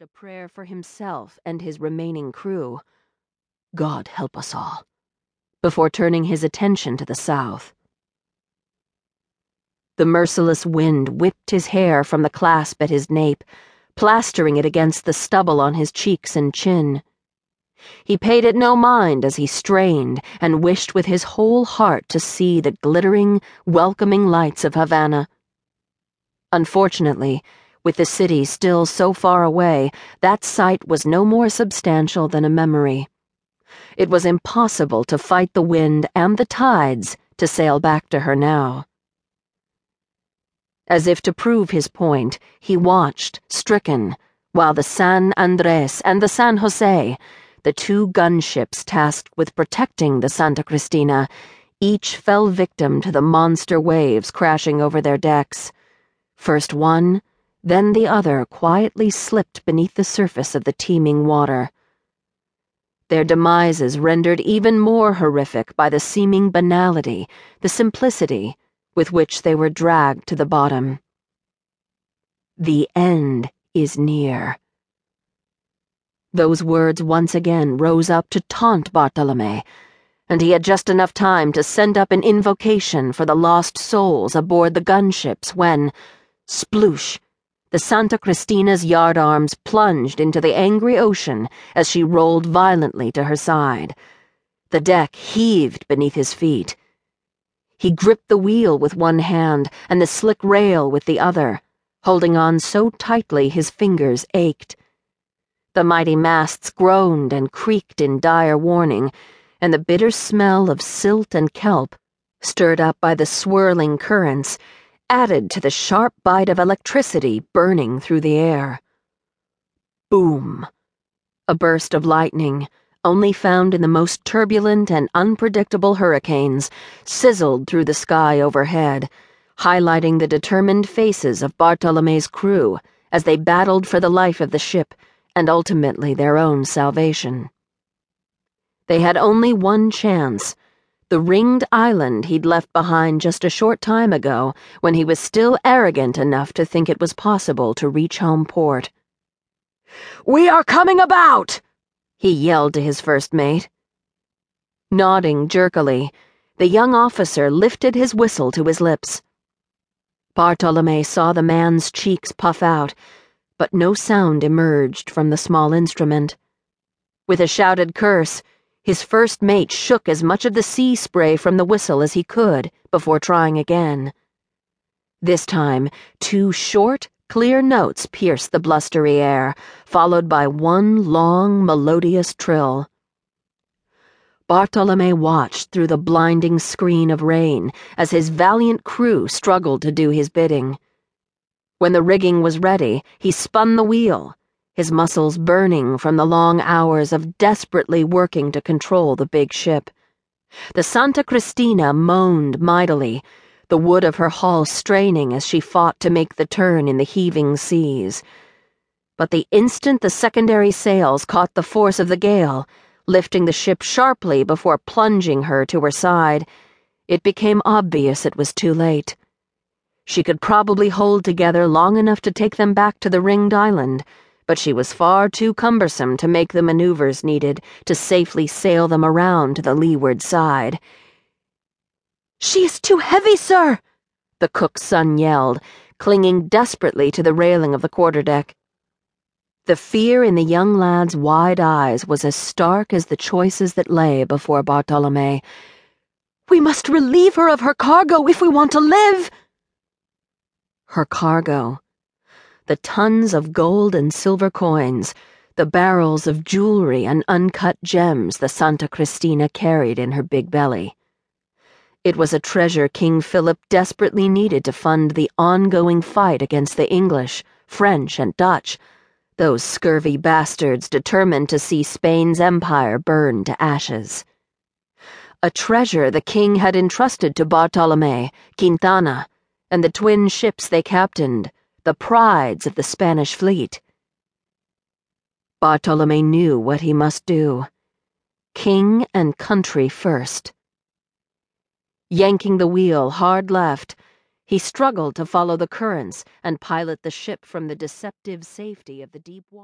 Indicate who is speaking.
Speaker 1: a prayer for himself and his remaining crew. God help us all. Before turning his attention to the south. The merciless wind whipped his hair from the clasp at his nape, plastering it against the stubble on his cheeks and chin. He paid it no mind as he strained and wished with his whole heart to see the glittering, welcoming lights of Havana. Unfortunately, with the city still so far away, that sight was no more substantial than a memory. It was impossible to fight the wind and the tides to sail back to her now. As if to prove his point, he watched, stricken, while the San Andres and the San Jose, the two gunships tasked with protecting the Santa Cristina, each fell victim to the monster waves crashing over their decks. First one, then the other quietly slipped beneath the surface of the teeming water. Their demises rendered even more horrific by the seeming banality, the simplicity, with which they were dragged to the bottom. The end is near. Those words once again rose up to taunt Bartolome, and he had just enough time to send up an invocation for the lost souls aboard the gunships when, sploosh! The Santa Cristina's yardarms plunged into the angry ocean as she rolled violently to her side. The deck heaved beneath his feet. He gripped the wheel with one hand and the slick rail with the other, holding on so tightly his fingers ached. The mighty masts groaned and creaked in dire warning, and the bitter smell of silt and kelp, stirred up by the swirling currents, added to the sharp bite of electricity burning through the air. Boom! A burst of lightning, only found in the most turbulent and unpredictable hurricanes, sizzled through the sky overhead, highlighting the determined faces of Bartolome's crew as they battled for the life of the ship and ultimately their own salvation. They had only one chance the ringed island he'd left behind just a short time ago when he was still arrogant enough to think it was possible to reach home port. We are coming about! he yelled to his first mate. Nodding jerkily, the young officer lifted his whistle to his lips. Bartolome saw the man's cheeks puff out, but no sound emerged from the small instrument. With a shouted curse, his first mate shook as much of the sea spray from the whistle as he could before trying again. This time, two short, clear notes pierced the blustery air, followed by one long, melodious trill. Bartolome watched through the blinding screen of rain as his valiant crew struggled to do his bidding. When the rigging was ready, he spun the wheel his muscles burning from the long hours of desperately working to control the big ship. The Santa Cristina moaned mightily, the wood of her hull straining as she fought to make the turn in the heaving seas. But the instant the secondary sails caught the force of the gale, lifting the ship sharply before plunging her to her side, it became obvious it was too late. She could probably hold together long enough to take them back to the ringed island but she was far too cumbersome to make the maneuvers needed to safely sail them around to the leeward side. She is too heavy, sir, the cook's son yelled, clinging desperately to the railing of the quarterdeck. The fear in the young lad's wide eyes was as stark as the choices that lay before Bartolome. We must relieve her of her cargo if we want to live. Her cargo the tons of gold and silver coins, the barrels of jewelry and uncut gems the Santa Cristina carried in her big belly. It was a treasure King Philip desperately needed to fund the ongoing fight against the English, French, and Dutch, those scurvy bastards determined to see Spain's empire burn to ashes. A treasure the king had entrusted to Bartolome, Quintana, and the twin ships they captained the prides of the Spanish fleet. Bartolome knew what he must do king and country first. Yanking the wheel hard left, he struggled to follow the currents and pilot the ship from the deceptive safety of the deep water.